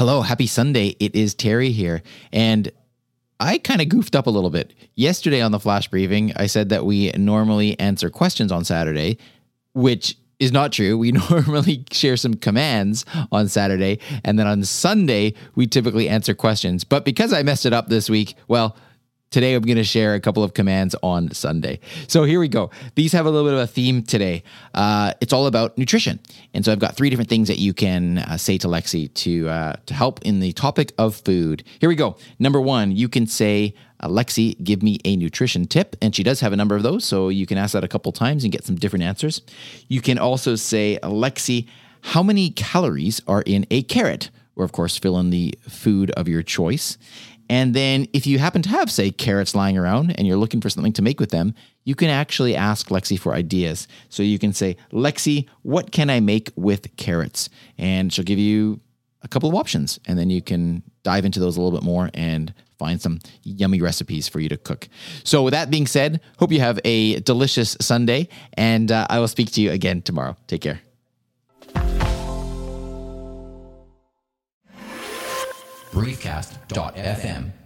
Hello, happy Sunday. It is Terry here. And I kind of goofed up a little bit. Yesterday on the flash briefing, I said that we normally answer questions on Saturday, which is not true. We normally share some commands on Saturday. And then on Sunday, we typically answer questions. But because I messed it up this week, well, Today, I'm going to share a couple of commands on Sunday. So here we go. These have a little bit of a theme today. Uh, it's all about nutrition, and so I've got three different things that you can uh, say to Lexi to uh, to help in the topic of food. Here we go. Number one, you can say, "Lexi, give me a nutrition tip," and she does have a number of those, so you can ask that a couple times and get some different answers. You can also say, "Lexi, how many calories are in a carrot?" Or, of course, fill in the food of your choice. And then if you happen to have, say, carrots lying around and you're looking for something to make with them, you can actually ask Lexi for ideas. So you can say, Lexi, what can I make with carrots? And she'll give you a couple of options. And then you can dive into those a little bit more and find some yummy recipes for you to cook. So, with that being said, hope you have a delicious Sunday. And uh, I will speak to you again tomorrow. Take care. briefcast.fm